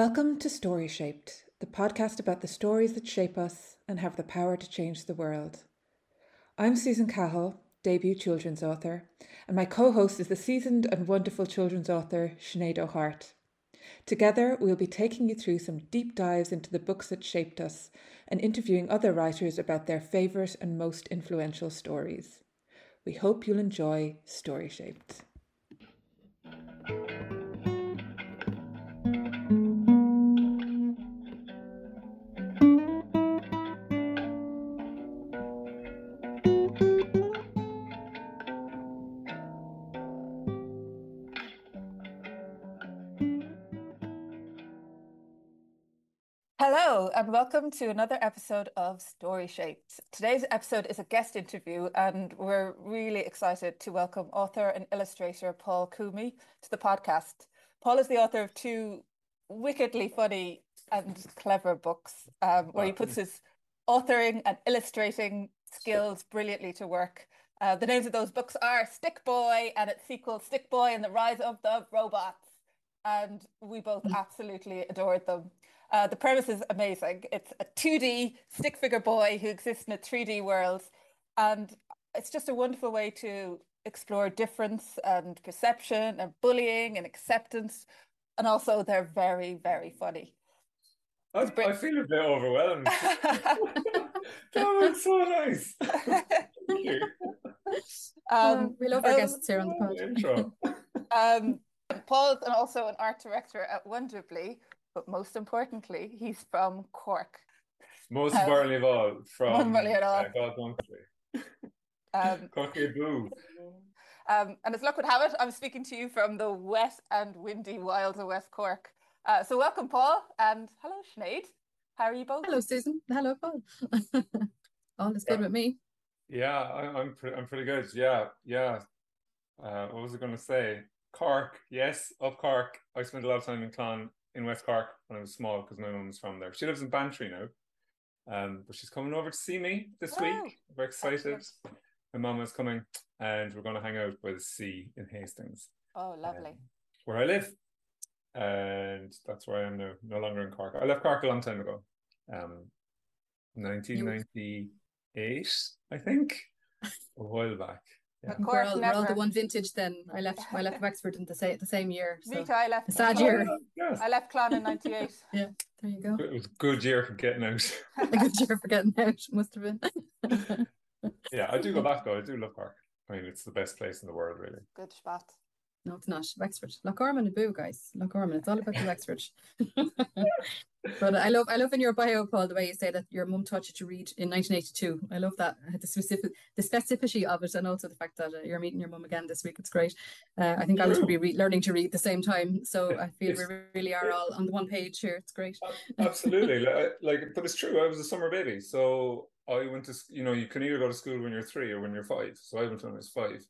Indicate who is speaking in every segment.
Speaker 1: Welcome to Story Shaped, the podcast about the stories that shape us and have the power to change the world. I'm Susan Cahill, debut children's author, and my co host is the seasoned and wonderful children's author Sinead O'Hart. Together, we'll be taking you through some deep dives into the books that shaped us and interviewing other writers about their favourite and most influential stories. We hope you'll enjoy Story Shaped. Welcome to another episode of Story Shaped. Today's episode is a guest interview, and we're really excited to welcome author and illustrator Paul Coomey to the podcast. Paul is the author of two wickedly funny and clever books um, where he puts his authoring and illustrating skills brilliantly to work. Uh, the names of those books are Stickboy and its sequel, Stickboy and the Rise of the Robots. And we both mm. absolutely adored them. Uh, the premise is amazing. It's a 2D stick figure boy who exists in a 3D world. And it's just a wonderful way to explore difference and perception and bullying and acceptance. And also, they're very, very funny.
Speaker 2: I, I feel a bit overwhelmed. that was so nice. Thank you.
Speaker 3: Um, we love our um, guests here on the pod. Intro.
Speaker 2: Um,
Speaker 1: Paul's and also an art director at Wonderbly, but most importantly, he's from Cork.
Speaker 2: Most um, importantly of all, from
Speaker 1: uh,
Speaker 2: um, Cork Boo.
Speaker 1: Um, and as luck would have it, I'm speaking to you from the wet and windy wilds of West Cork. Uh, so welcome, Paul, and hello, Sinead. How are you both?
Speaker 3: Hello, Susan. Hello, Paul. all is good yeah. with me.
Speaker 2: Yeah, I, am I'm pretty good. Yeah, yeah. Uh, what was I going to say? Cork, yes, up Cork. I spent a lot of time in Clon in West Cork when I was small because my mum was from there. She lives in Bantry now, um, but she's coming over to see me this week. We're excited. My mum is coming, and we're going to hang out by the sea in Hastings.
Speaker 1: Oh, lovely. Um,
Speaker 2: where I live, and that's where I am now. No longer in Cork. I left Cork a long time ago, um, 1998, I think, a while back.
Speaker 3: Yeah. We're, all, we're all the one vintage then. I left I left Wexford in the same the same year.
Speaker 1: So. I left
Speaker 3: a sad year.
Speaker 1: Yes. I left Clon in ninety eight.
Speaker 3: yeah, there you go.
Speaker 2: It was a good year for getting out.
Speaker 3: a good year for getting out, must have
Speaker 2: been. yeah, I do go back though. I do love Cork. I mean it's the best place in the world really.
Speaker 1: Good spot.
Speaker 3: No, it's not. Wexford. Loch Garman and Boo, guys. Loch Garman. It's all about the Wexford. But I love I love in your bio, Paul, the way you say that your mum taught you to read in 1982. I love that. The specific the specificity of it and also the fact that uh, you're meeting your mum again this week. It's great. Uh, I think I was probably re- learning to read the same time. So I feel it's, we really are all on the one page here. It's great.
Speaker 2: Absolutely. like, like, but it's true. I was a summer baby. So I went to, you know, you can either go to school when you're three or when you're five. So I went to when I was five.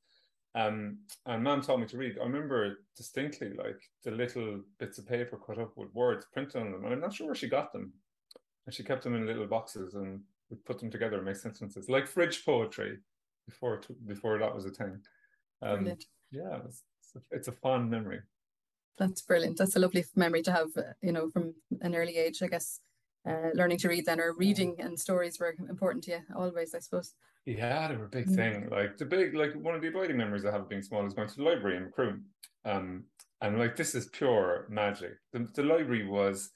Speaker 2: Um, and mom taught me to read. I remember distinctly like the little bits of paper cut up with words printed on them. And I'm not sure where she got them. And she kept them in little boxes and would put them together and make sentences like fridge poetry before before that was a thing. Um, yeah, it's, it's a fond memory.
Speaker 3: That's brilliant. That's a lovely memory to have, you know, from an early age, I guess. Uh, learning to read then or reading and stories were important to you always, I suppose.
Speaker 2: Yeah, they were a big mm. thing. Like the big, like one of the abiding memories I have of being small is going to the library in Macroom. Um, and like this is pure magic. The, the library was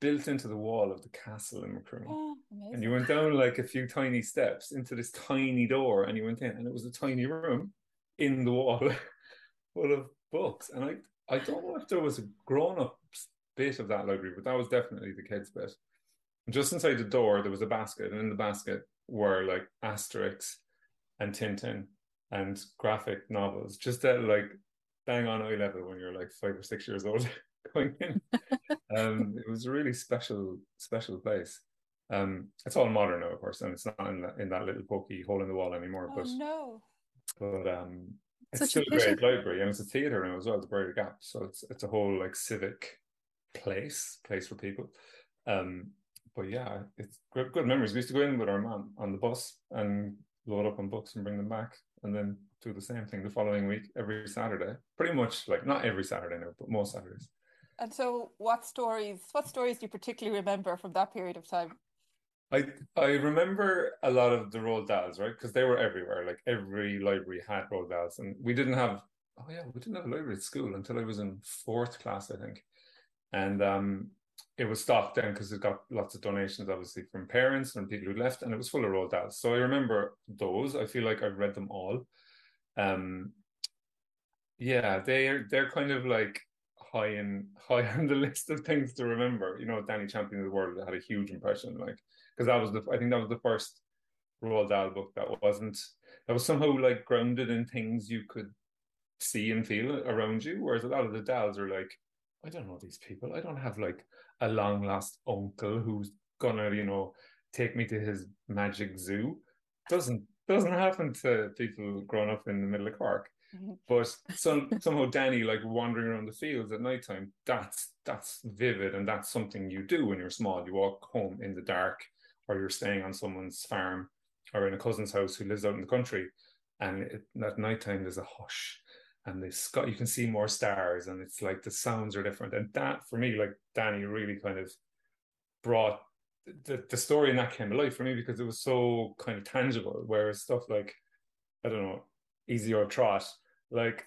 Speaker 2: built into the wall of the castle in Macroom. Oh, and you went down like a few tiny steps into this tiny door and you went in and it was a tiny room in the wall full of books. And I, I don't know if there was a grown-up bit of that library, but that was definitely the kids' bit. And just inside the door, there was a basket, and in the basket were like Asterix and Tintin and graphic novels, just at like bang on eye level when you're like five or six years old going in. um, it was a really special, special place. Um, it's all modern now, of course, and it's not in that, in that little pokey hole in the wall anymore.
Speaker 1: Oh,
Speaker 2: but
Speaker 1: no.
Speaker 2: But um, it's Such still a great library, and it's a theatre now as well, the Briery Gap. So it's it's a whole like civic place, place for people. Um, but yeah, it's good, good memories. We used to go in with our mom on the bus and load up on books and bring them back, and then do the same thing the following week every Saturday. Pretty much like not every Saturday now, but most Saturdays.
Speaker 1: And so, what stories? What stories do you particularly remember from that period of time?
Speaker 2: I I remember a lot of the Roald Dahls, right? Because they were everywhere. Like every library had Roald Dahls, and we didn't have. Oh yeah, we didn't have a library at school until I was in fourth class, I think. And um, it was stocked then because it got lots of donations, obviously, from parents and people who left, and it was full of Roald Dahls. So I remember those. I feel like I've read them all. Um, yeah, they're they're kind of like high in high on the list of things to remember. You know, Danny Champion of the World had a huge impression, like because that was the I think that was the first Roald Dahl book that wasn't that was somehow like grounded in things you could see and feel around you, whereas a lot of the Dahls are like, I don't know these people. I don't have like a long lost uncle who's gonna, you know, take me to his magic zoo. Doesn't doesn't happen to people growing up in the middle of Cork. Mm-hmm. But some somehow Danny like wandering around the fields at nighttime, that's that's vivid and that's something you do when you're small. You walk home in the dark or you're staying on someone's farm or in a cousin's house who lives out in the country. And it, at nighttime there's a hush and the sky you can see more stars and it's like the sounds are different. And that for me, like Danny really kind of brought the, the story in that came alive for me because it was so kind of tangible. Whereas stuff like, I don't know, Esio Trot, like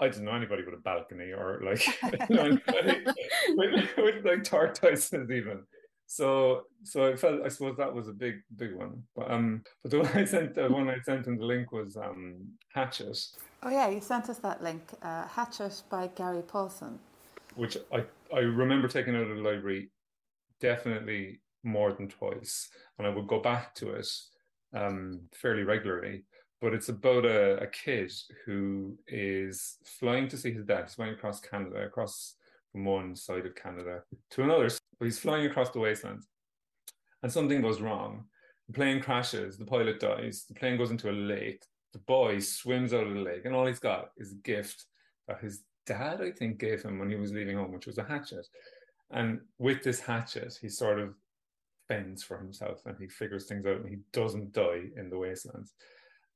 Speaker 2: I didn't know anybody with a balcony or like with, with, like tortoises even. So so I felt I suppose that was a big big one. But um but the one I sent the one I sent in the link was um Hatchet.
Speaker 1: Oh yeah, you sent us that link. Uh, Hatchet by Gary Paulsen.
Speaker 2: Which I I remember taking out of the library definitely more than twice. And I would go back to it um fairly regularly but it's about a, a kid who is flying to see his dad. He's flying across Canada, across from one side of Canada to another. But he's flying across the wasteland, and something goes wrong. The plane crashes. The pilot dies. The plane goes into a lake. The boy swims out of the lake, and all he's got is a gift that his dad, I think, gave him when he was leaving home, which was a hatchet. And with this hatchet, he sort of fends for himself and he figures things out and he doesn't die in the wastelands.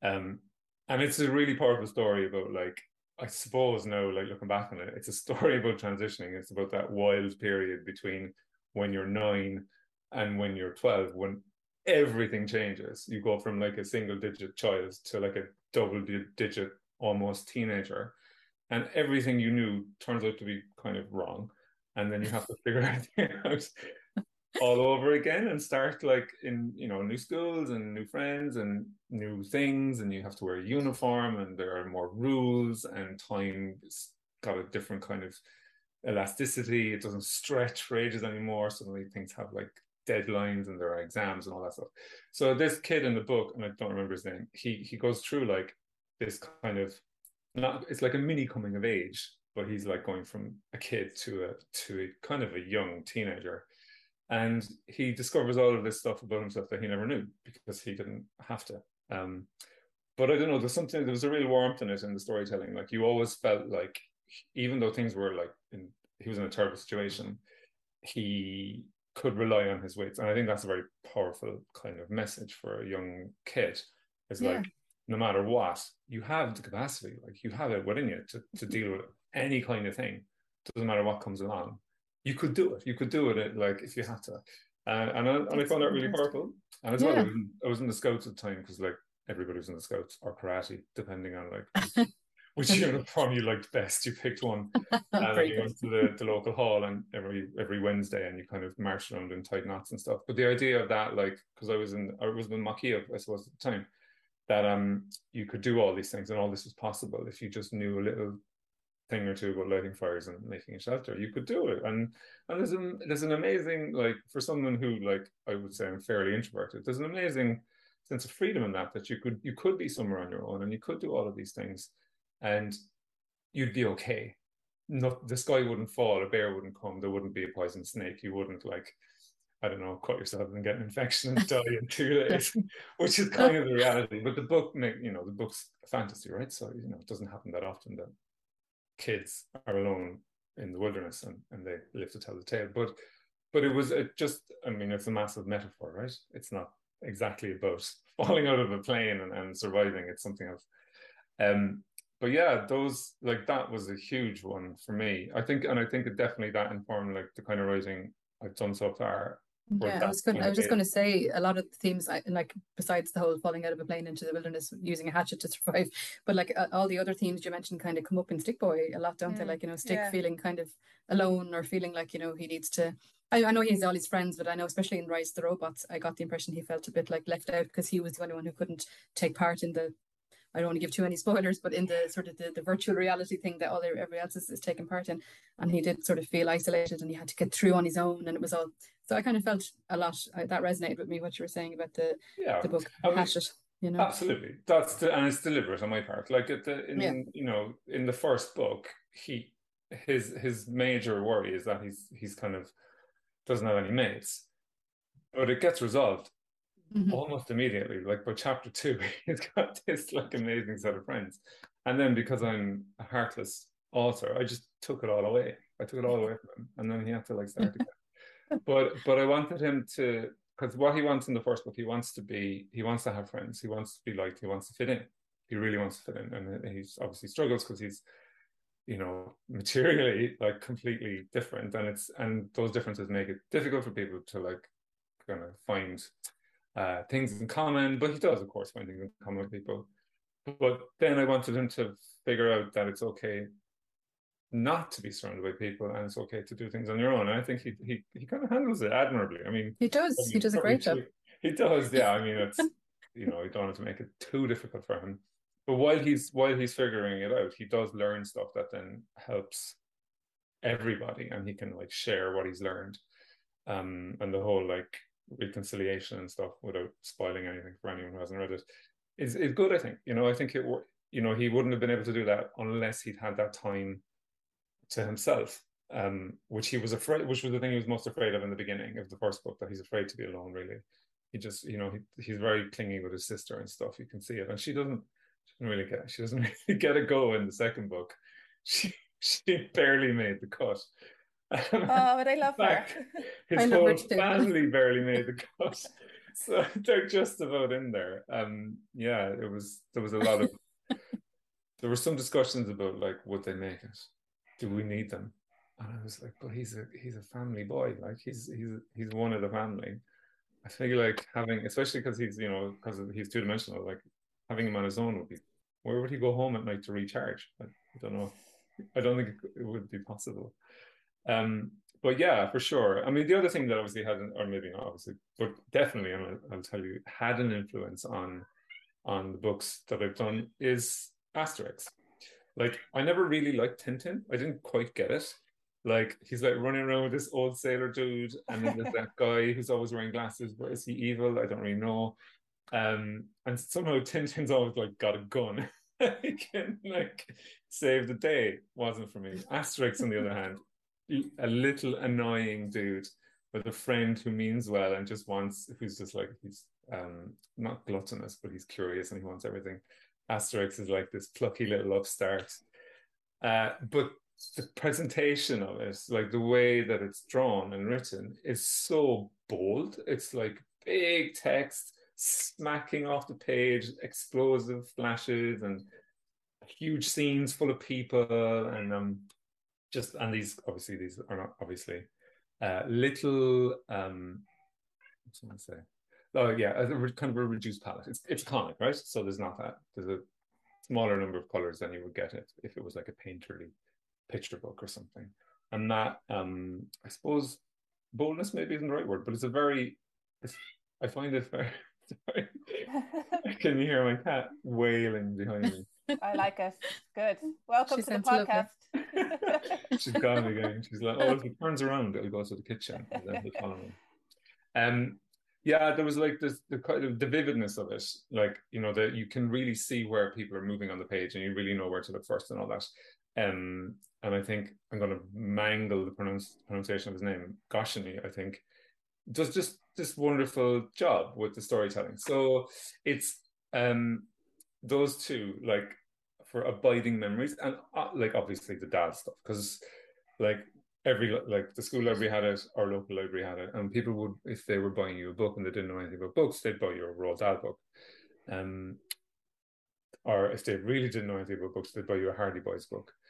Speaker 2: Um, and it's a really powerful story about like I suppose now, like looking back on it, it's a story about transitioning. It's about that wild period between when you're nine and when you're 12, when everything changes. You go from like a single digit child to like a double digit almost teenager. And everything you knew turns out to be kind of wrong. And then you have to figure everything out all over again and start like in you know new schools and new friends and new things and you have to wear a uniform and there are more rules and time's got a different kind of elasticity it doesn't stretch for ages anymore. Suddenly things have like deadlines and there are exams and all that stuff. So this kid in the book and i don't remember his name he he goes through like this kind of not it's like a mini coming of age but he's like going from a kid to a to a kind of a young teenager. And he discovers all of this stuff about himself that he never knew because he didn't have to. Um, but i don't know there's something there was a real warmth in it in the storytelling. Like you always felt like even though things were like in, he was in a terrible situation he could rely on his wits and i think that's a very powerful kind of message for a young kid it's yeah. like no matter what you have the capacity like you have it within you to, to deal with any kind of thing doesn't matter what comes along you could do it. You could do it like if you had to. Uh, and I, and I found that really powerful. And as yeah. well, I was, in, I was, in, the scouts at the time because like everybody was in the scouts or karate, depending on like which uniform you liked best. You picked one, and you went to the, the local hall and every every Wednesday, and you kind of marched around in tight knots and stuff. But the idea of that, like, because I was in I was in Piaibh, I suppose at the time, that um you could do all these things and all this was possible if you just knew a little thing or two about lighting fires and making a shelter, you could do it. And and there's an there's an amazing like for someone who like I would say I'm fairly introverted. There's an amazing sense of freedom in that that you could you could be somewhere on your own and you could do all of these things, and you'd be okay. Not the sky wouldn't fall, a bear wouldn't come, there wouldn't be a poison snake. You wouldn't like I don't know, cut yourself and get an infection and die in two days, which is kind of the reality. But the book, you know, the book's fantasy, right? So you know, it doesn't happen that often that kids are alone in the wilderness and, and they live to tell the tale. But but it was it just I mean it's a massive metaphor, right? It's not exactly about falling out of a plane and, and surviving. It's something else. Um, but yeah, those like that was a huge one for me. I think, and I think it definitely that informed like the kind of writing I've done so far.
Speaker 3: Yeah, I was going. I was just going to say a lot of the themes, I, like besides the whole falling out of a plane into the wilderness using a hatchet to survive, but like uh, all the other themes you mentioned, kind of come up in Stickboy a lot, don't mm, they? Like you know, Stick yeah. feeling kind of alone or feeling like you know he needs to. I, I know he has all his friends, but I know especially in Rise of the Robots, I got the impression he felt a bit like left out because he was the only one who couldn't take part in the I don't want to give too many spoilers, but in the sort of the, the virtual reality thing that all everybody else is, is taking part in, and he did sort of feel isolated, and he had to get through on his own, and it was all. So I kind of felt a lot that resonated with me what you were saying about the yeah. the book I mean, Hatchet. You know,
Speaker 2: absolutely. That's the, and it's deliberate on my part. Like at the in yeah. you know in the first book, he his his major worry is that he's he's kind of doesn't have any mates, but it gets resolved mm-hmm. almost immediately. Like by chapter two, he's got this like amazing set of friends. And then because I'm a heartless author, I just took it all away. I took it all away from him. And then he had to like start again. but but I wanted him to because what he wants in the first book, he wants to be, he wants to have friends, he wants to be liked, he wants to fit in. He really wants to fit in. And he's obviously struggles because he's you know materially like completely different and it's and those differences make it difficult for people to like kind of find uh, things in common, but he does, of course, find things in common with people. But then I wanted him to figure out that it's okay not to be surrounded by people and it's okay to do things on your own. And I think he he he kind of handles it admirably. I mean,
Speaker 3: he does. I mean, he does a great job.
Speaker 2: He does. Yeah. I mean, it's you know, you don't want to make it too difficult for him. But while he's while he's figuring it out, he does learn stuff that then helps everybody, and he can like share what he's learned. Um, and the whole like reconciliation and stuff without spoiling anything for anyone who hasn't read it is is good. I think you know I think it you know he wouldn't have been able to do that unless he'd had that time to himself, um, which he was afraid, which was the thing he was most afraid of in the beginning of the first book that he's afraid to be alone. Really, he just you know he, he's very clingy with his sister and stuff. You can see it, and she doesn't she doesn't really get she doesn't really get a go in the second book. She she barely made the cut.
Speaker 1: oh, but I love fact, her.
Speaker 2: His I whole family barely made the cut. So they're just about in there. Um yeah, it was there was a lot of there were some discussions about like would they make it? Do we need them? And I was like, but he's a he's a family boy. Like he's he's he's one of the family. I feel like having, especially because he's you know because he's two dimensional. Like having him on his own would be. Where would he go home at night to recharge? I, I don't know. I don't think it would be possible. Um, but yeah, for sure. I mean, the other thing that obviously had, or maybe not obviously, but definitely, and I'll, I'll tell you, had an influence on on the books that I've done is Asterix. Like, I never really liked Tintin. I didn't quite get it. Like, he's like running around with this old sailor dude, and then there's that guy who's always wearing glasses. But is he evil? I don't really know. Um, and somehow Tintin's always like got a gun. he can like save the day. Wasn't for me. Asterix, on the other hand, a little annoying dude with a friend who means well and just wants who's just like he's um not gluttonous but he's curious and he wants everything. Asterix is like this plucky little upstart. Uh but the presentation of it like the way that it's drawn and written is so bold. It's like big text smacking off the page explosive flashes and huge scenes full of people and um just and these obviously these are not obviously uh, little um what's I say? Oh yeah, a, kind of a reduced palette. It's it's comic, right? So there's not that there's a smaller number of colors than you would get it if it was like a painterly picture book or something. And that um I suppose boldness maybe isn't the right word, but it's a very it's, I find it very, very can you hear my cat wailing behind me?
Speaker 1: I like it. Good. Welcome she to the podcast.
Speaker 2: She's gone again. She's like, oh, if it turns around, it'll go to the kitchen. And then Um, yeah, there was like this the the vividness of it, like you know that you can really see where people are moving on the page, and you really know where to look first and all that. Um, and I think I'm going to mangle the pronounce, pronunciation of his name, Goscinny. I think does just this wonderful job with the storytelling. So it's um those two like for abiding memories and uh, like obviously the Dahl stuff because like every like the school library had it our local library had it and people would if they were buying you a book and they didn't know anything about books they'd buy you a Roald Dahl book um or if they really didn't know anything about books, they'd buy you a Hardy Boys book.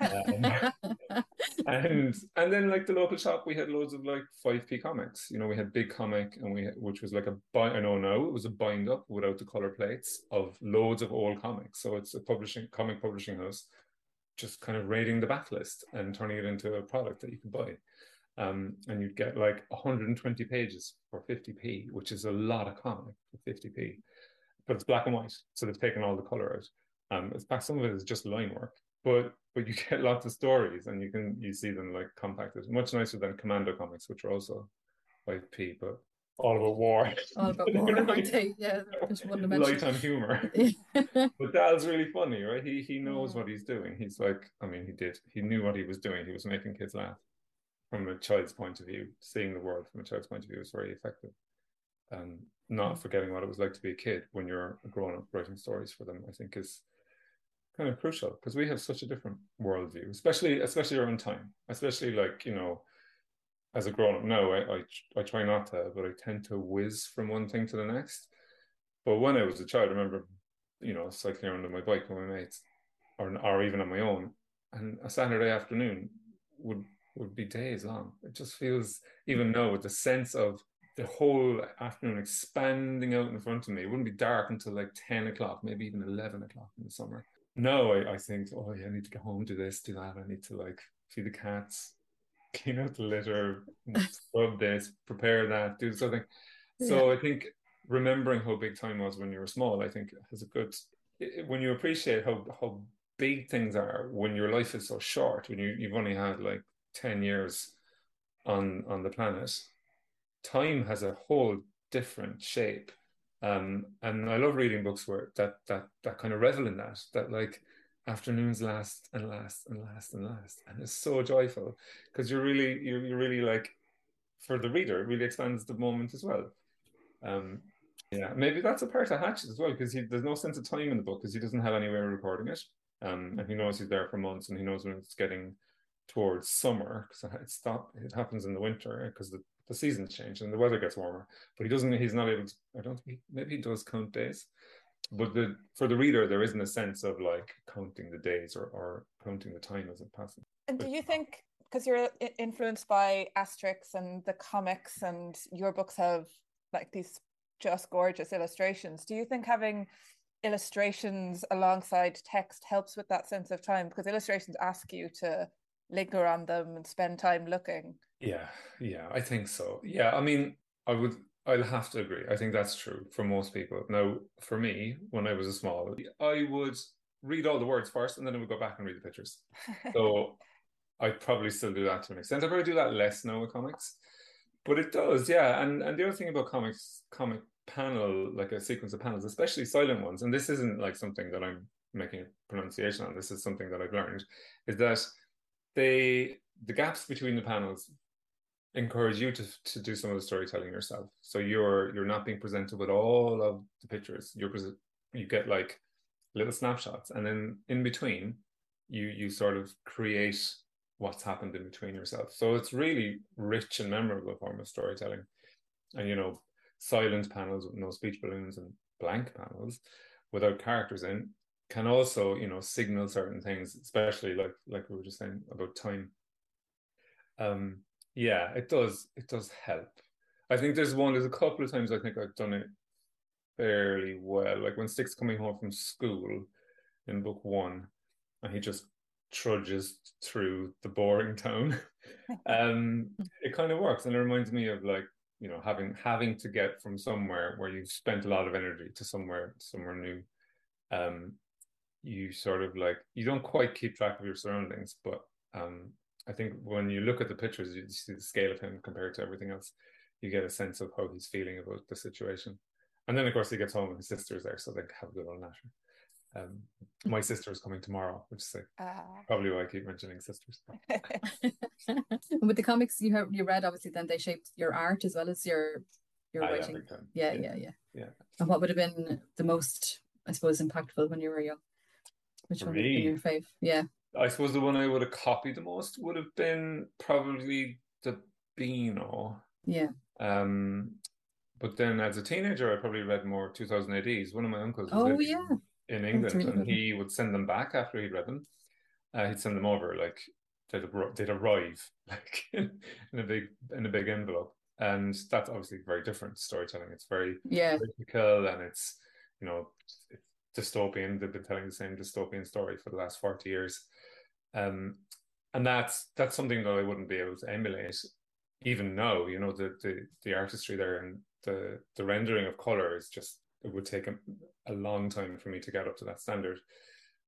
Speaker 2: Um, and and then like the local shop, we had loads of like five p comics. You know, we had Big Comic, and we which was like a bind. I know now it was a bind up without the color plates of loads of old comics. So it's a publishing comic publishing house, just kind of raiding the backlist and turning it into a product that you can buy. Um, and you'd get like 120 pages for 50p, which is a lot of comic for 50p. But it's black and white, so they've taken all the color out. Um, it's back. Some of it is just line work, but but you get lots of stories and you can you see them like compacted. Much nicer than commando comics which are also 5p but all about war.
Speaker 3: All about war yeah just one dimension.
Speaker 2: Light on humor. But Dahl's really funny right? He he knows mm. what he's doing. He's like I mean he did he knew what he was doing. He was making kids laugh. From a child's point of view seeing the world from a child's point of view was very effective. And not mm. forgetting what it was like to be a kid when you're a grown up writing stories for them I think is kind of crucial because we have such a different worldview, especially especially around time, especially like you know, as a grown up now, I, I I try not to, but I tend to whiz from one thing to the next. But when I was a child, I remember, you know, cycling around on my bike with my mates, or or even on my own, and a Saturday afternoon would would be days long. It just feels even now with the sense of the whole afternoon expanding out in front of me. It wouldn't be dark until like 10 o'clock, maybe even 11 o'clock in the summer. No, I, I think, oh yeah, I need to go home, do this, do that. I need to like feed the cats, clean out the litter, scrub this, prepare that, do something. So yeah. I think remembering how big time was when you were small, I think has a good when you appreciate how how big things are when your life is so short, when you, you've only had like 10 years on on the planet, time has a whole different shape um, and I love reading books where that that that kind of revel in that, that like afternoons last and last and last and last. And it's so joyful because you're really you're, you're really like for the reader, it really expands the moment as well. Um, yeah, maybe that's a part of Hatchet as well, because there's no sense of time in the book because he doesn't have any way of recording it. Um, and he knows he's there for months and he knows when it's getting towards summer because it stop it happens in the winter because the the seasons change and the weather gets warmer. But he doesn't. He's not able to. I don't think. Maybe he does count days. But the for the reader, there isn't a sense of like counting the days or, or counting the time as it passes.
Speaker 1: And do you think because you're influenced by Asterix and the comics, and your books have like these just gorgeous illustrations? Do you think having illustrations alongside text helps with that sense of time? Because illustrations ask you to linger on them and spend time looking.
Speaker 2: Yeah, yeah, I think so. Yeah, I mean, I would, I'll have to agree. I think that's true for most people. Now, for me, when I was a small, I would read all the words first, and then I would go back and read the pictures. So I'd probably still do that to an extent. I probably do that less now with comics, but it does, yeah. And and the other thing about comics, comic panel, like a sequence of panels, especially silent ones, and this isn't like something that I'm making a pronunciation on. This is something that I've learned, is that they the gaps between the panels encourage you to, to do some of the storytelling yourself. So you're you're not being presented with all of the pictures. You're you get like little snapshots, and then in between, you you sort of create what's happened in between yourself. So it's really rich and memorable form of storytelling. And you know, silent panels with no speech balloons and blank panels without characters in can also you know signal certain things, especially like like we were just saying about time. Um, yeah, it does. It does help. I think there's one. There's a couple of times I think I've done it fairly well. Like when Stick's coming home from school in book one, and he just trudges through the boring town. um, it kind of works, and it reminds me of like you know having having to get from somewhere where you've spent a lot of energy to somewhere somewhere new. Um, you sort of like you don't quite keep track of your surroundings, but um, I think when you look at the pictures, you see the scale of him compared to everything else. You get a sense of how he's feeling about the situation. And then, of course, he gets home and his sister's there, so they have a good old natter. Um, my sister is coming tomorrow, which is like, uh. probably why I keep mentioning sisters.
Speaker 3: with the comics you have you read, obviously, then they shaped your art as well as your your ah, writing. Yeah, yeah, yeah, yeah,
Speaker 2: yeah.
Speaker 3: And what would have been the most, I suppose, impactful when you were young? Which one would be your fave? Yeah.
Speaker 2: I suppose the one I would have copied the most would have been probably the Beano.
Speaker 3: Yeah.
Speaker 2: Um, but then as a teenager, I probably read more 2000 ADs. One of my uncles.
Speaker 3: oh yeah.
Speaker 2: in England, really and he would send them back after he'd read them. Uh, he'd send them over like they'd, they'd arrive like in a big in a big envelope, and that's obviously very different storytelling. It's very
Speaker 3: yeah
Speaker 2: political and it's you know it's dystopian. They've been telling the same dystopian story for the last forty years, um, and that's that's something that I wouldn't be able to emulate even now. You know the the the artistry there and the the rendering of color is just it would take a, a long time for me to get up to that standard.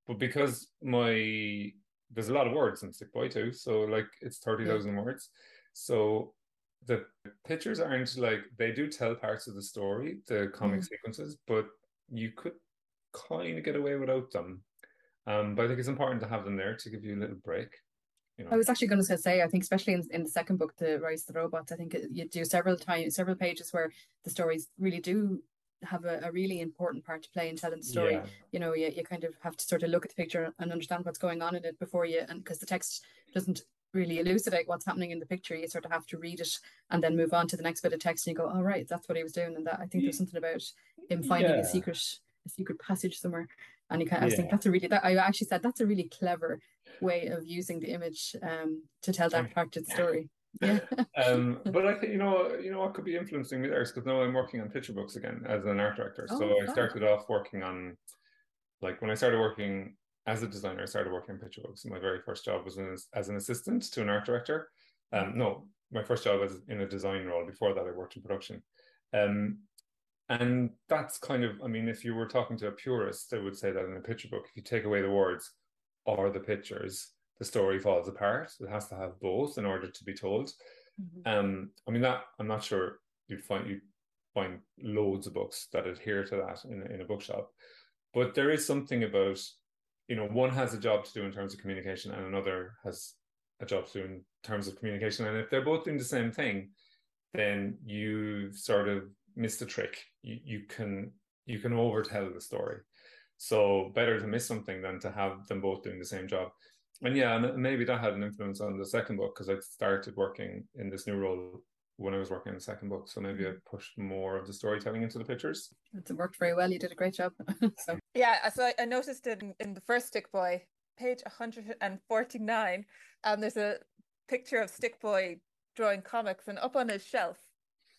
Speaker 2: But because my there's a lot of words in Stickboy too, so like it's thirty thousand yeah. words. So the pictures aren't like they do tell parts of the story, the comic mm. sequences, but you could kind of get away without them. Um, but I think it's important to have them there to give you a little break.
Speaker 3: You know. I was actually going to say, I think especially in, in the second book, the Rise of the Robots, I think you do several times, several pages where the stories really do have a, a really important part to play in telling the story. Yeah. You know, you, you kind of have to sort of look at the picture and understand what's going on in it before you, and because the text doesn't really elucidate what's happening in the picture, you sort of have to read it and then move on to the next bit of text, and you go, "All oh, right, that's what he was doing," and that I think there's something about him finding yeah. a secret a secret passage somewhere, and you kind of yeah. think that's a really that I actually said that's a really clever way of using the image um, to tell that the story. Yeah.
Speaker 2: um, but I think you know, you know what could be influencing me there is because now I'm working on picture books again as an art director. Oh, so I started off working on, like when I started working as a designer, I started working on picture books. And my very first job was as, as an assistant to an art director. Um, no, my first job was in a design role. Before that, I worked in production. Um, and that's kind of, I mean, if you were talking to a purist, they would say that in a picture book, if you take away the words or the pictures, the story falls apart. It has to have both in order to be told. Mm-hmm. Um, I mean that I'm not sure you'd find you find loads of books that adhere to that in in a bookshop, but there is something about you know one has a job to do in terms of communication and another has a job to do in terms of communication, and if they're both doing the same thing, then you sort of miss the trick. You you can you can overtell the story. So better to miss something than to have them both doing the same job and yeah, and maybe that had an influence on the second book because I started working in this new role when I was working on the second book. So maybe I pushed more of the storytelling into the pictures.
Speaker 3: It worked very well. You did a great job. so
Speaker 1: yeah, so I noticed in in the first Stickboy, page 149, and there's a picture of Stickboy drawing comics, and up on his shelf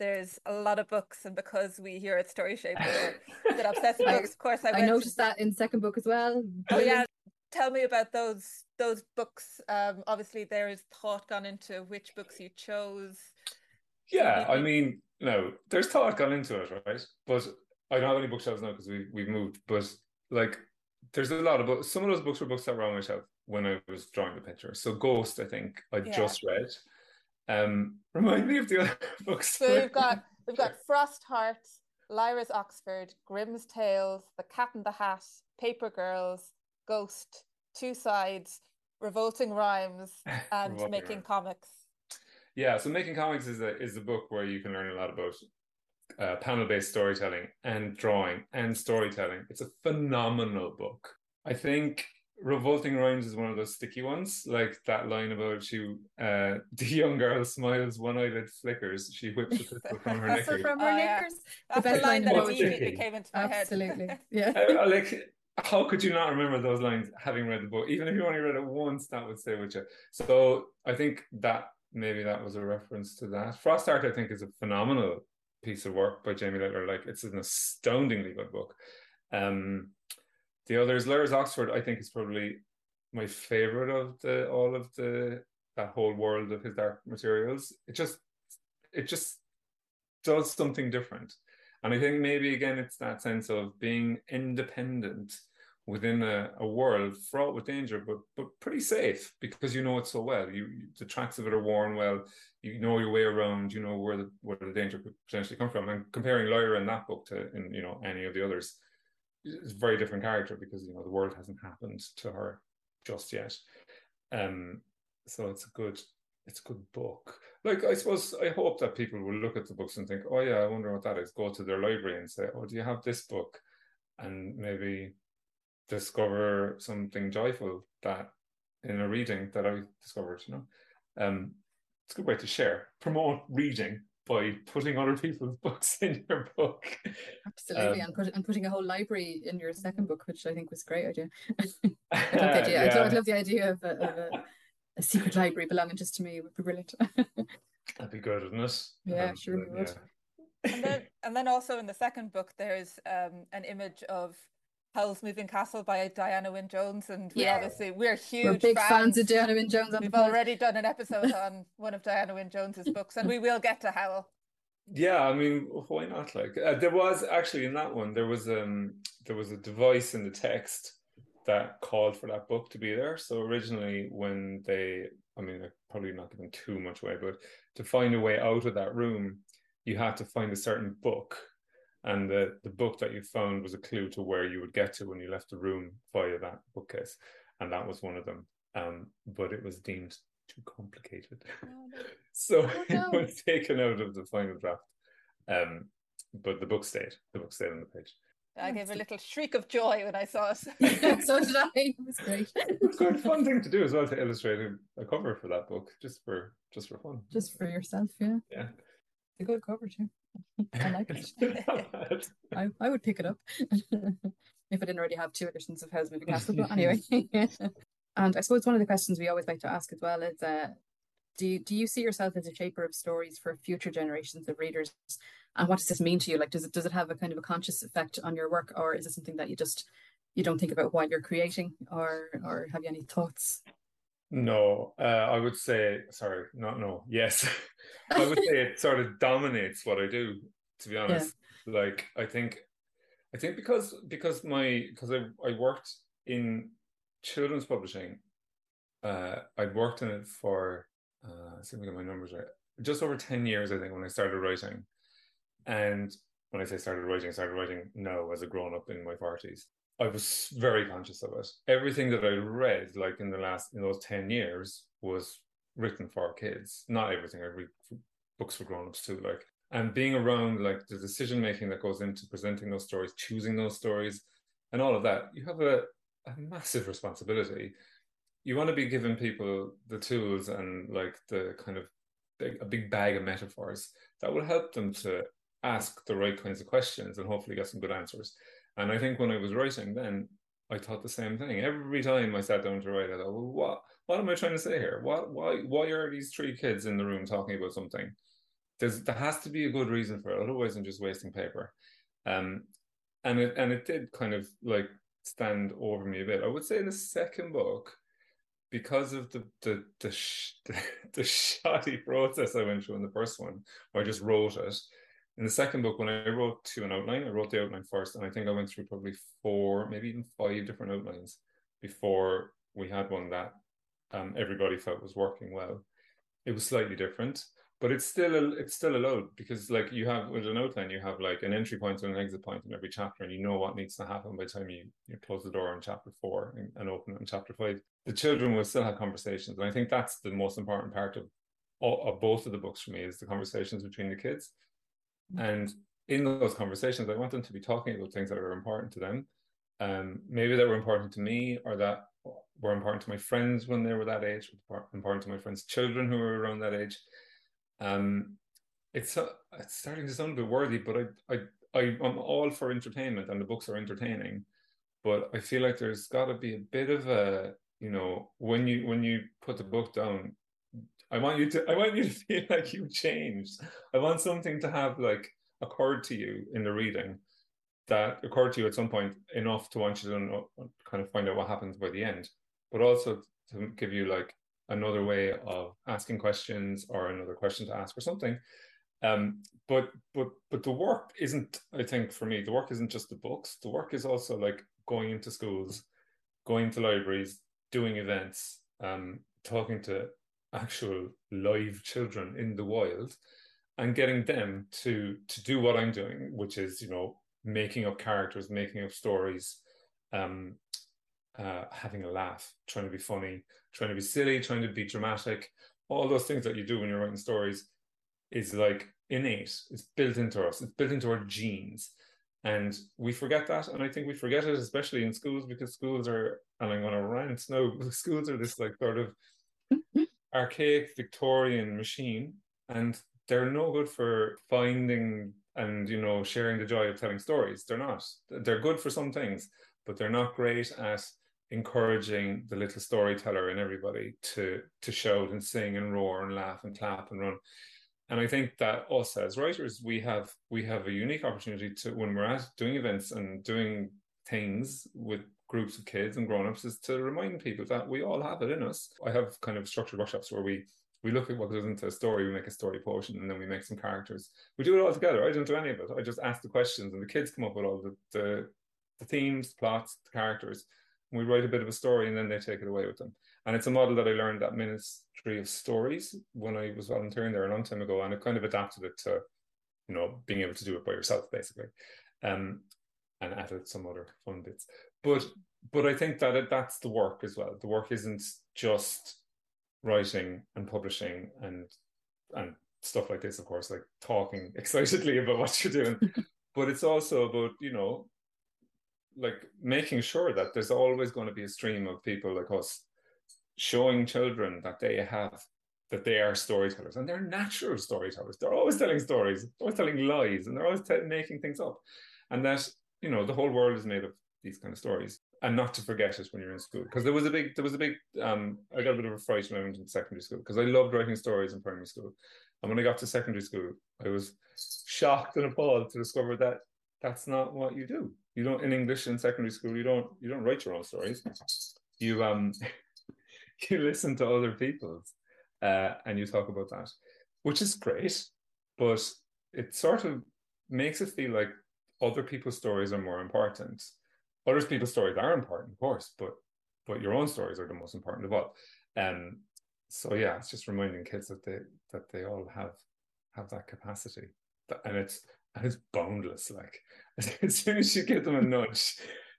Speaker 1: there's a lot of books, and because we here at Story Shape that obsessive books, of course, I,
Speaker 3: I noticed that in second book as well.
Speaker 1: Oh yeah, tell me about those those books. Um, obviously, there is thought gone into which books you chose.
Speaker 2: Yeah, I mean, no, there's thought gone into it, right? But I don't have any bookshelves now because we we've moved. But like, there's a lot of books. Some of those books were books that were on my shelf when I was drawing the picture. So Ghost, I think I yeah. just read. Um, remind me of the other books.
Speaker 1: So we've got we've got Frostheart, Lyra's Oxford, Grimm's Tales, The Cat in the Hat, Paper Girls, Ghost, Two Sides, Revolting Rhymes, and Revolting Making Rhymes. Comics.
Speaker 2: Yeah, so Making Comics is a is a book where you can learn a lot about uh, panel based storytelling and drawing and storytelling. It's a phenomenal book. I think Revolting Rhymes is one of those sticky ones, like that line about she, uh, the young girl smiles, one eyelid flickers, she whips a pistol from her knickers.
Speaker 3: From her oh, knickers.
Speaker 1: Yeah. That's the, the line that immediately came into my
Speaker 3: Absolutely. head. Absolutely. Yeah.
Speaker 2: I, I, like how could you not remember those lines having read the book? Even if you only read it once, that would stay with you. So I think that maybe that was a reference to that. Frostheart I think, is a phenomenal piece of work by Jamie Littler. Like it's an astoundingly good book. Um, the others, Lyra's Oxford, I think is probably my favorite of the all of the that whole world of his dark materials. It just it just does something different. And I think maybe again it's that sense of being independent within a, a world fraught with danger, but but pretty safe because you know it so well. You, the tracks of it are worn well. You know your way around. You know where the where the danger could potentially come from. And comparing Lyra in that book to in you know any of the others, is a very different character because you know the world hasn't happened to her just yet. Um, so it's a good it's a good book. Like I suppose I hope that people will look at the books and think, oh yeah, I wonder what that is. Go to their library and say, oh, do you have this book? And maybe discover something joyful that in a reading that I discovered. You know, um, it's a good way to share, promote reading by putting other people's books in your book.
Speaker 3: Absolutely, um, and, put, and putting a whole library in your second book, which I think was a great idea. I love the idea. Yeah. I, love, love the idea of, a, of a, a, secret library belonging just to me. It would be brilliant.
Speaker 2: That'd be good, wouldn't it?
Speaker 3: Yeah, um, sure would.
Speaker 1: Yeah. And then, and then also in the second book, there's um, an image of Howl's Moving Castle by Diana Wynne Jones, and we yeah. obviously we're huge we're
Speaker 3: big
Speaker 1: fans.
Speaker 3: fans of Diana Wynne Jones.
Speaker 1: We've already done an episode on one of Diana Wynne Jones's books, and we will get to Howl.
Speaker 2: Yeah, I mean, why not? Like, uh, there was actually in that one, there was um, there was a device in the text that called for that book to be there. So originally, when they, I mean, they're probably not giving too much away, but to find a way out of that room, you had to find a certain book and the, the book that you found was a clue to where you would get to when you left the room via that bookcase and that was one of them um, but it was deemed too complicated oh, so oh, no. it was taken out of the final draft um, but the book stayed the book stayed on the page
Speaker 1: I gave a little shriek of joy when I saw it.
Speaker 3: so did I. It was great.
Speaker 2: It's quite a fun thing to do as well to illustrate a, a cover for that book, just for just for fun.
Speaker 3: Just for yourself, yeah.
Speaker 2: Yeah.
Speaker 3: It's a good cover too. I like it. I, I would pick it up if I didn't already have two editions of Howl's Moving Castle. But anyway, and I suppose one of the questions we always like to ask as well is, uh, do you, do you see yourself as a shaper of stories for future generations of readers? And what does this mean to you? Like, does it does it have a kind of a conscious effect on your work, or is it something that you just you don't think about while you're creating, or or have you any thoughts?
Speaker 2: No, uh, I would say sorry, not no. Yes, I would say it sort of dominates what I do. To be honest, yeah. like I think, I think because because my because I I worked in children's publishing, uh, I'd worked in it for uh, see if I get my numbers right. Just over ten years, I think, when I started writing, and when I say started writing, I started writing no as a grown up in my forties. I was very conscious of it. Everything that I read, like in the last in those ten years, was written for kids. Not everything. I read books for grown-ups too. Like and being around like the decision making that goes into presenting those stories, choosing those stories, and all of that, you have a, a massive responsibility. You want to be giving people the tools and like the kind of big, a big bag of metaphors that will help them to ask the right kinds of questions and hopefully get some good answers. And I think when I was writing then, I thought the same thing. Every time I sat down to write, it. I thought, well, what what am I trying to say here? What why why are these three kids in the room talking about something? There's there has to be a good reason for it, otherwise I'm just wasting paper. Um and it and it did kind of like stand over me a bit. I would say in the second book, because of the the the, sh- the, shoddy process I went through in the first one, I just wrote it in the second book, when I wrote to an outline, I wrote the outline first, and I think I went through probably four, maybe even five different outlines before we had one that um, everybody felt was working well. It was slightly different, but it's still a, it's still allowed because like you have with an outline, you have like an entry point and an exit point in every chapter, and you know what needs to happen by the time you, you close the door in chapter four and, and open it in chapter five. The children will still have conversations, and I think that's the most important part of of both of the books for me is the conversations between the kids and in those conversations, I want them to be talking about things that are important to them. Um, maybe that were important to me or that were important to my friends when they were that age, important to my friends' children who were around that age. Um, it's it's starting to sound a bit worthy, but I I I'm all for entertainment, and the books are entertaining. But I feel like there's got to be a bit of a you know when you when you put the book down, I want you to I want you to feel like you've changed. I want something to have like occurred to you in the reading that occurred to you at some point enough to want you to know, kind of find out what happens by the end, but also to give you like another way of asking questions or another question to ask or something. Um, but but but the work isn't, I think, for me, the work isn't just the books. The work is also like going into schools, going to libraries, doing events, um, talking to actual live children in the wild and getting them to to do what I'm doing, which is you know making up characters, making up stories, um, uh, having a laugh, trying to be funny, trying to be silly, trying to be dramatic, all those things that you do when you're writing stories is like innate. It's built into us. It's built into our genes. And we forget that. And I think we forget it, especially in schools, because schools are, and I'm going to rant no, schools are this like sort of archaic Victorian machine, and they're no good for finding and you know sharing the joy of telling stories. They're not. They're good for some things, but they're not great at encouraging the little storyteller in everybody to to shout and sing and roar and laugh and clap and run. And I think that us as writers, we have we have a unique opportunity to when we're at doing events and doing things with groups of kids and grown-ups is to remind people that we all have it in us. I have kind of structured workshops where we we look at what goes into a story, we make a story potion, and then we make some characters. We do it all together. I don't do any of it. I just ask the questions, and the kids come up with all the the, the themes, plots, the characters. And we write a bit of a story, and then they take it away with them. And it's a model that I learned at Ministry of Stories when I was volunteering there a long time ago, and I kind of adapted it to, you know, being able to do it by yourself, basically. Um, and added some other fun bits. But but I think that it, that's the work as well. The work isn't just writing and publishing and and stuff like this, of course, like talking excitedly about what you're doing. but it's also about, you know, like making sure that there's always going to be a stream of people like us showing children that they have that they are storytellers and they're natural storytellers. They're always telling stories, they're always telling lies, and they're always t- making things up. And that, you know, the whole world is made of these kind of stories and not to forget it when you're in school. Because there was a big there was a big um I got a bit of a fright when I went into secondary school because I loved writing stories in primary school. And when I got to secondary school I was shocked and appalled to discover that that's not what you do. You don't in English in secondary school you don't you don't write your own stories. You um you listen to other people's uh, and you talk about that which is great but it sort of makes it feel like other people's stories are more important other people's stories are important, of course, but but your own stories are the most important of all. Um, so yeah, it's just reminding kids that they that they all have have that capacity, and it's and it's boundless. Like as soon as you give them a nudge,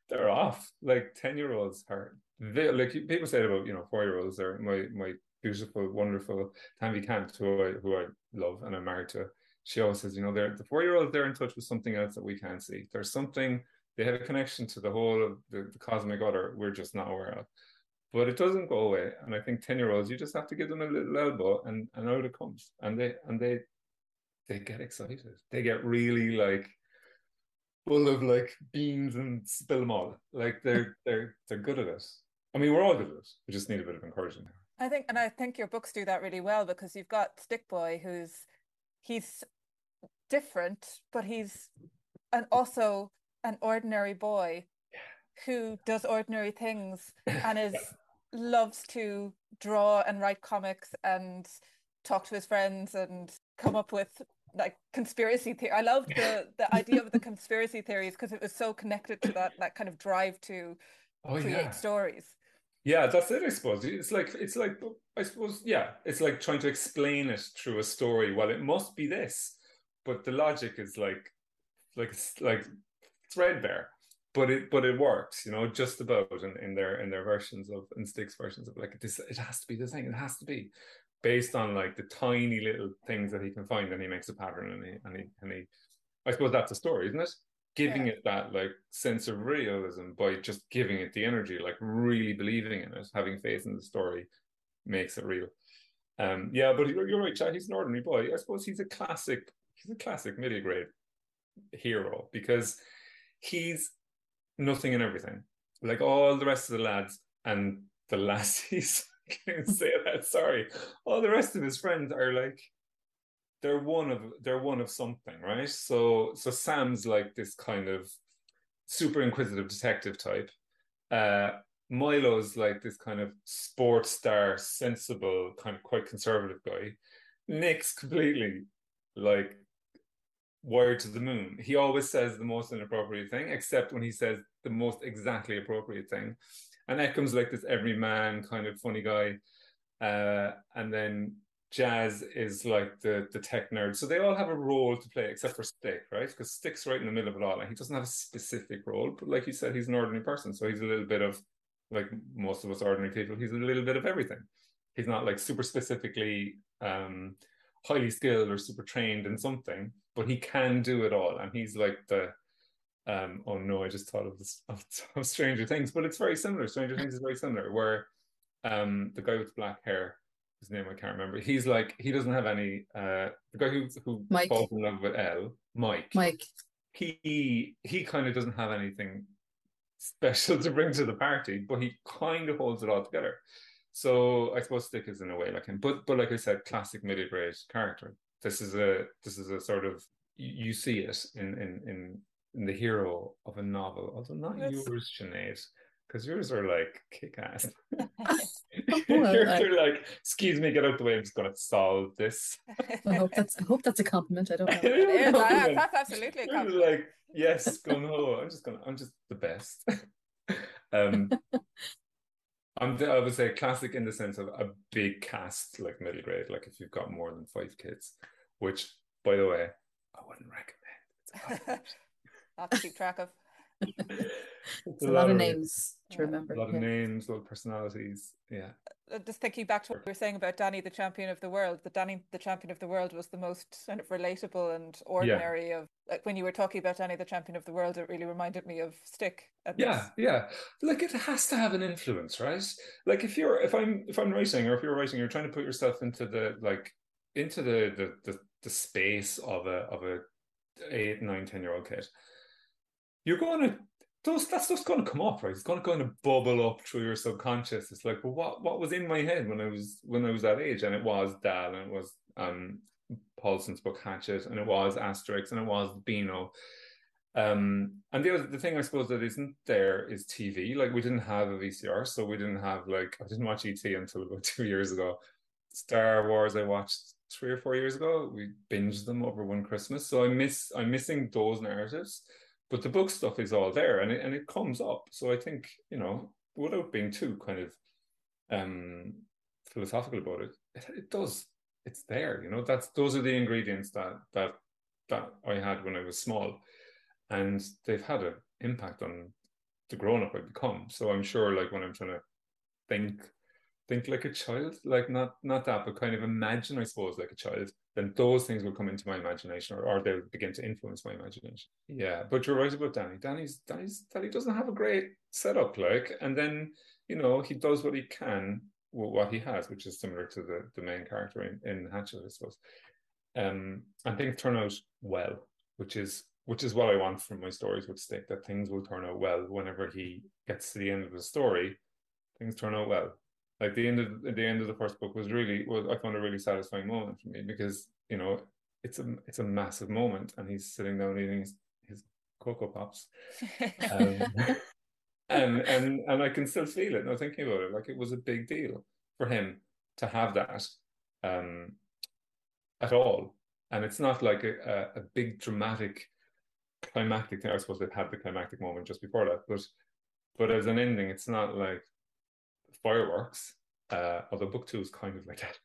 Speaker 2: they're off. Like ten year olds are they, like people say about you know four year olds. They're my my beautiful, wonderful Tanvi Kant, who I who I love and I'm married to. She always says, you know, they're the four year olds. They're in touch with something else that we can't see. There's something they have a connection to the whole of the, the cosmic order we're just not aware of. But it doesn't go away. And I think 10 year olds, you just have to give them a little elbow and, and out it comes. And they and they they get excited. They get really like full of like beans and spill them all. Like they're they're they're good at it. I mean, we're all good at it. We just need a bit of encouragement.
Speaker 1: I think, and I think your books do that really well because you've got Stickboy, who's he's different, but he's and also an ordinary boy who does ordinary things and is loves to draw and write comics and talk to his friends and come up with like conspiracy theory. I loved the the idea of the conspiracy theories because it was so connected to that that kind of drive to oh, create yeah. stories.
Speaker 2: Yeah, that's it. I suppose it's like it's like I suppose yeah, it's like trying to explain it through a story. Well, it must be this, but the logic is like like like threadbare but it but it works you know just about in, in their in their versions of and sticks versions of like this it has to be the thing it has to be based on like the tiny little things that he can find and he makes a pattern and he and he and he I suppose that's a story isn't it? Giving yeah. it that like sense of realism by just giving it the energy like really believing in it having faith in the story makes it real. Um yeah but you're, you're right Chad he's an ordinary boy. I suppose he's a classic he's a classic middle grade hero because he's nothing and everything. Like all the rest of the lads and the lassies, can say that, sorry. All the rest of his friends are like they're one of they're one of something, right? So so Sam's like this kind of super inquisitive detective type. Uh Milo's like this kind of sports star, sensible, kind of quite conservative guy. Nick's completely like wired to the moon. He always says the most inappropriate thing, except when he says the most exactly appropriate thing. And Eckham's like this everyman kind of funny guy. Uh, and then Jazz is like the the tech nerd. So they all have a role to play, except for Stick, right? Because Stick's right in the middle of it all, and he doesn't have a specific role. But like you said, he's an ordinary person, so he's a little bit of like most of us ordinary people. He's a little bit of everything. He's not like super specifically um, highly skilled or super trained in something, but he can do it all. And he's like the um oh no, I just thought of this of, of Stranger Things, but it's very similar. Stranger Things is very similar, where um the guy with black hair his name I can't remember. He's like he doesn't have any. Uh, the guy who who
Speaker 3: Mike.
Speaker 2: falls in love with El, Mike.
Speaker 3: Mike.
Speaker 2: He he kind of doesn't have anything special to bring to the party, but he kind of holds it all together. So I suppose Stick is in a way like him, but but like I said, classic middle grade character. This is a this is a sort of you, you see it in in in in the hero of a novel, although not
Speaker 1: Yes.
Speaker 2: yours, Sinead, because yours are like kick ass.
Speaker 3: Well,
Speaker 2: yours
Speaker 3: I-
Speaker 2: are like, excuse me, get out the way. I'm just going to solve this.
Speaker 3: I hope that's I hope that's a compliment. I don't know.
Speaker 1: It is. I-
Speaker 2: Compliment.
Speaker 1: That's absolutely a compliment.
Speaker 2: like, yes, go no. I'm just gonna. I'm just the best. um, I'm. I would say classic in the sense of a big cast, like middle grade. Like if you've got more than five kids, which, by the way, I wouldn't recommend.
Speaker 1: Not to keep track of.
Speaker 3: It's a lot of names to remember.
Speaker 2: A lot of
Speaker 3: yeah.
Speaker 2: names, a lot of personalities. Yeah.
Speaker 1: Uh, Just thinking back to what we were saying about Danny, the champion of the world. The Danny, the champion of the world, was the most kind of relatable and ordinary of. Like when you were talking about Danny, the champion of the world, it really reminded me of Stick.
Speaker 2: Yeah,
Speaker 1: this-
Speaker 2: yeah. Like it has to have an influence, right? Like if you're if I'm if I'm racing or if you're writing, you're trying to put yourself into the like into the the the, the space of a of a eight, nine, ten year old kid. You're gonna those that stuff's gonna come up, right? It's gonna kind of bubble up through your subconscious. It's like, well, what what was in my head when I was when I was that age? And it was Dahl and it was um Paulsen's book Hatchet and it was Asterix and it was Beano. Um, and the other the thing I suppose that isn't there is TV. Like we didn't have a VCR, so we didn't have like I didn't watch ET until about two years ago. Star Wars I watched three or four years ago. We binged them over one Christmas, so I miss I'm missing those narratives. But the book stuff is all there, and it and it comes up. So I think you know, without being too kind of um philosophical about it, it, it does. It's there. You know, that's those are the ingredients that that that I had when I was small and they've had an impact on the grown up I've become. So I'm sure, like when I'm trying to think, think like a child, like not not that, but kind of imagine, I suppose, like a child, then those things will come into my imagination, or, or they'll begin to influence my imagination. Yeah, but you're right about Danny. Danny's Danny's Danny doesn't have a great setup, like, and then you know he does what he can what he has, which is similar to the the main character in, in Hatchet, I suppose. Um, and things turn out well, which is which is what I want from my stories with Stick, that things will turn out well whenever he gets to the end of the story, things turn out well. Like the end of the end of the first book was really was I found a really satisfying moment for me because, you know, it's a it's a massive moment and he's sitting down eating his, his cocoa pops. Um, and and and I can still feel it now thinking about it. Like it was a big deal for him to have that um at all. And it's not like a, a, a big dramatic climactic thing. I suppose they've had the climactic moment just before that, but but as an ending, it's not like fireworks. Uh, although book two is kind of like that,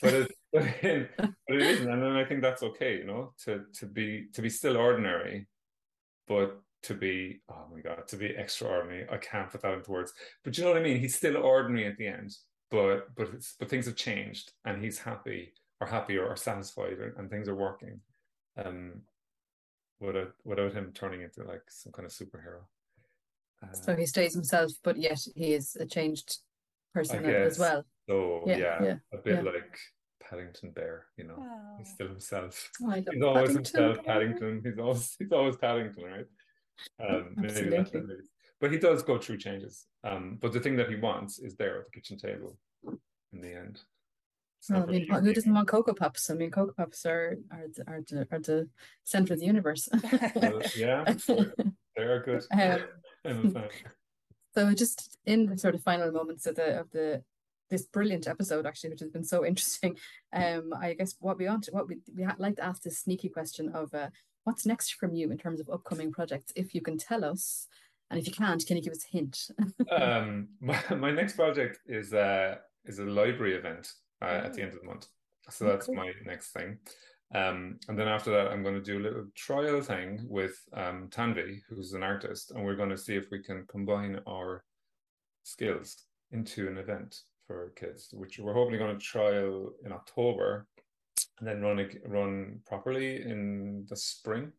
Speaker 2: but it, but, in, but it isn't, and then I think that's okay, you know, to to be to be still ordinary, but to be oh my god, to be extraordinary. I can't put that into words, but you know what I mean. He's still ordinary at the end, but but it's, but things have changed, and he's happy or happy or, or satisfied, and, and things are working. Um, without without him turning into like some kind of superhero. Uh,
Speaker 3: So he stays himself, but yet he is a changed person as well.
Speaker 2: so
Speaker 3: Yeah,
Speaker 2: yeah,
Speaker 3: yeah,
Speaker 2: a bit
Speaker 3: yeah.
Speaker 2: like Paddington Bear, you know.
Speaker 1: Oh.
Speaker 2: He's still himself.
Speaker 3: Oh,
Speaker 2: He's always
Speaker 3: Paddington
Speaker 2: himself,
Speaker 3: Bear.
Speaker 2: Paddington. He's always he's always Paddington, right? Um,
Speaker 3: Absolutely.
Speaker 2: what it is. But he does go through changes. Um, but the thing that he wants is there at the kitchen table in the end.
Speaker 3: Well, I mean, who doesn't want Cocoa Pops? I mean, Cocoa Pops are are the, are the, are the center of the universe.
Speaker 2: Well, yeah, they are good.
Speaker 3: Um,
Speaker 2: I'm a fan.
Speaker 3: So just in the sort of final moments of the of the this brilliant episode actually, which has been so interesting. Um, I guess what we want, what we we like to ask this sneaky question of uh, what's next from you in terms of upcoming projects, if you can tell us, and if you can't, can you give us a hint?
Speaker 2: um, my, my next project is uh is a library event uh, at the
Speaker 1: Oh.
Speaker 2: end of the month. So
Speaker 3: Oh,
Speaker 2: that's
Speaker 3: cool.
Speaker 2: my next thing. Um, and then after that, I'm going to do a little trial thing with um, Tanvi, who's an artist, and we're going to see if we can combine our skills into an event for kids, which we're hopefully going to trial in October, and then run it, run properly in the spring.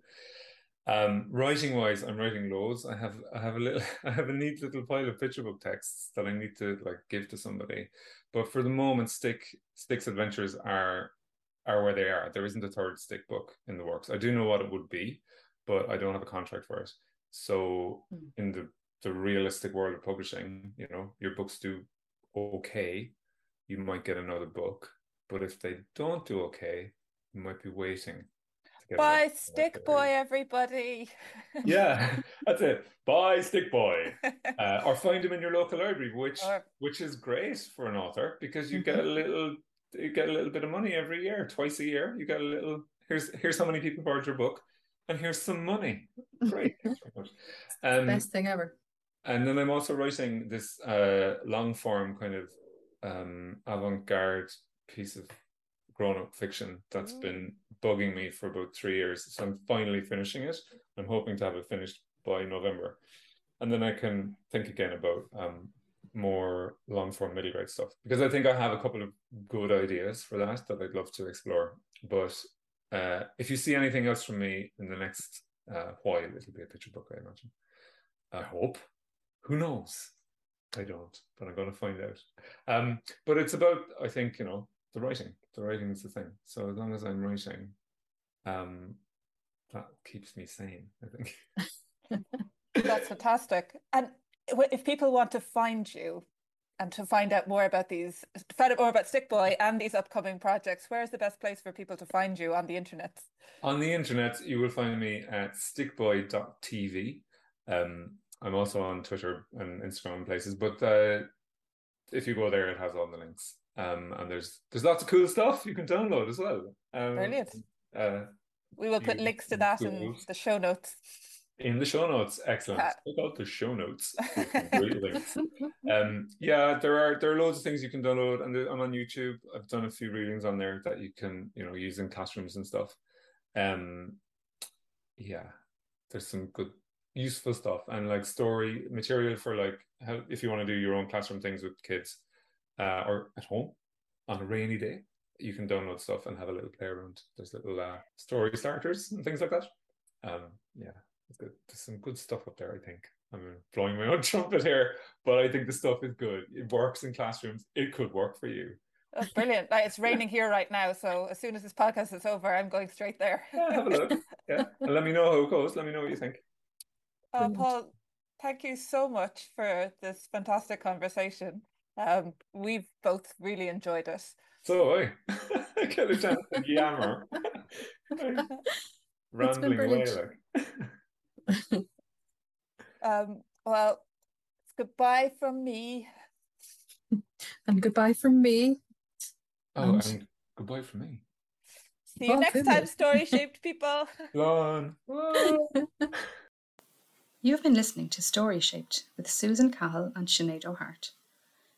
Speaker 2: Um, writing wise, I'm writing loads. I have I have a little I have a neat little pile of picture book texts that I need to like give to somebody. But for the moment, Stick Stick's adventures are are where they are. There isn't a third Stick book in the works. I do know what it would be, but I don't have a contract for it. So mm. in the the realistic world of publishing, you know, your books do okay, you might get another book. But if they don't do okay, you might be waiting
Speaker 1: Bye, Stickboy, everybody.
Speaker 2: yeah, that's it. Bye, Stickboy. Uh, or find him in your local library, which or... which is great for an author because you get a mm-hmm. little you get a little bit of money every year, twice a year. You get a little. Here's here's how many people bought your book, and here's some money. Great,
Speaker 3: um, best thing ever.
Speaker 2: And then I'm also writing this uh, long form kind of um, avant garde piece of grown up fiction that's mm. been bugging me for about three years. So I'm finally finishing it. I'm hoping to have it finished by November. And then I can think again about um, more long form middle grade stuff because I think I have a couple of good ideas for that that I'd love to explore. But uh, if you see anything else from me in the next uh, while, it'll be a picture book, I imagine. I hope. Who knows? I don't, but I'm going to find out. Um, but it's about, I think, you know, the writing. The writing is the thing. So as long as I'm writing, um, that keeps me sane. I think.
Speaker 1: That's fantastic. And if people want to find you and to find out more about these, find out more about Stickboy and these upcoming projects, where is the best place for people to find you on the internet?
Speaker 2: On the internet, you will find me at stickboy.tv. Um, I'm also on Twitter and Instagram places, but uh, if you go there, it has all the links. Um, and there's there's lots of cool stuff you can download as well.
Speaker 1: Um, Brilliant. Uh, we will put links to that in the show notes.
Speaker 2: In the show notes, excellent. Check out the show notes. Great links. Um, yeah, there are there are loads of things you can download, and I'm on YouTube. I've done a few readings on there that you can you know use in classrooms and stuff. Um, yeah, there's some good useful stuff and like story material for like how if you want to do your own classroom things with kids uh, or at home on a rainy day, you can download stuff and have a little play around. There's little uh, story starters and things like that. Um, yeah, it's good. There's some good stuff up there. I think I'm blowing my own trumpet here, but I think the stuff is good. It works in classrooms. It could work for you.
Speaker 1: That's brilliant. Like, it's raining here right now, so as soon as this podcast is over, I'm going straight there.
Speaker 2: yeah, have a look. Yeah, and let me know how it goes. Let me know what you think.
Speaker 1: Uh, Paul, thank you so much for this fantastic conversation. Um, we've both really enjoyed it.
Speaker 2: So I, I get a chance to yammer. Rambling away like.
Speaker 1: um, well, goodbye from me.
Speaker 3: And goodbye from me.
Speaker 2: Oh, and, and goodbye from me.
Speaker 1: See you oh, next time, story shaped people.
Speaker 2: Gone.
Speaker 4: You've been listening to Storyshaped with Susan Cahill and Sinead O'Hart.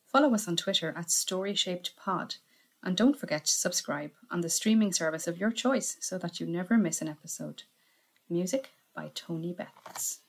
Speaker 4: Follow us on Twitter at StoryShapedPod and don't forget to subscribe on the streaming service of your choice so that you never miss an episode. Music by Tony Betts.